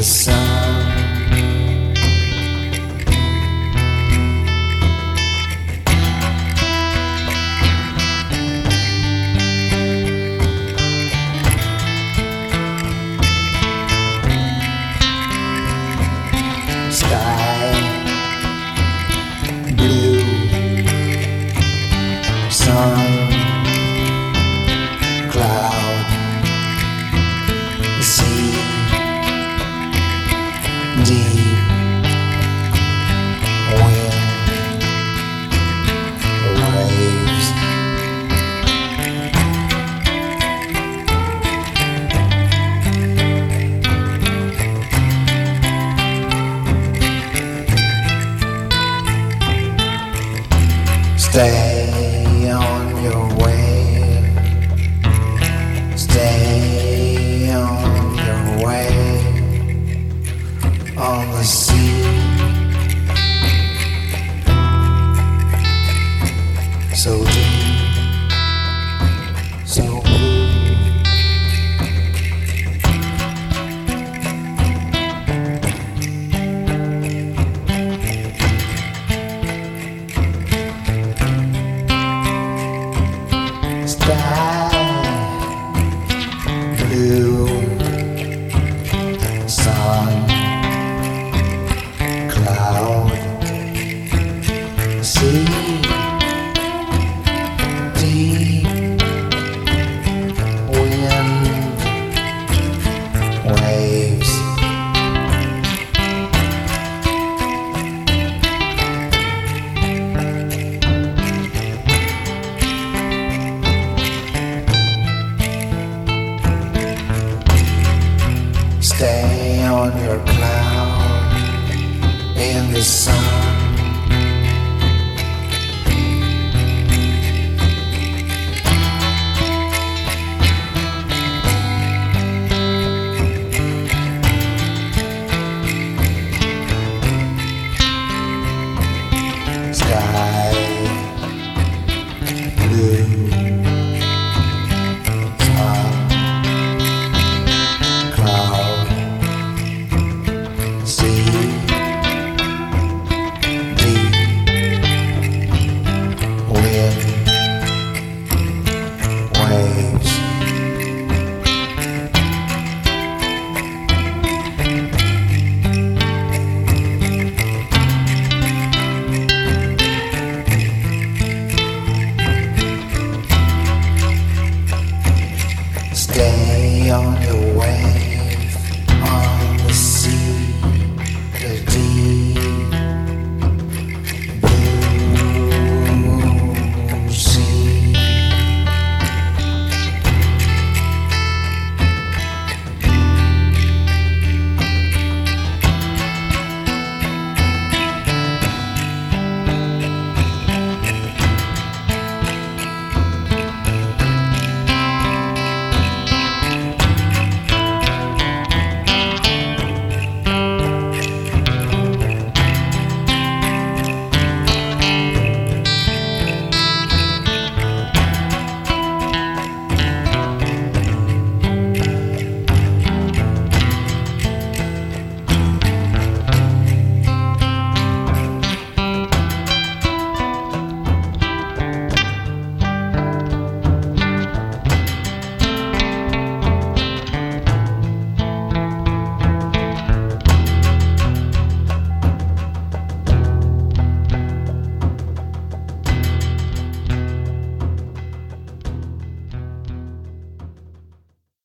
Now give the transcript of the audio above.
the sun. Sky blue sun cloud sea Stay on your way. Stay on your way. On the sea. So deep. Stay on your cloud in the sun.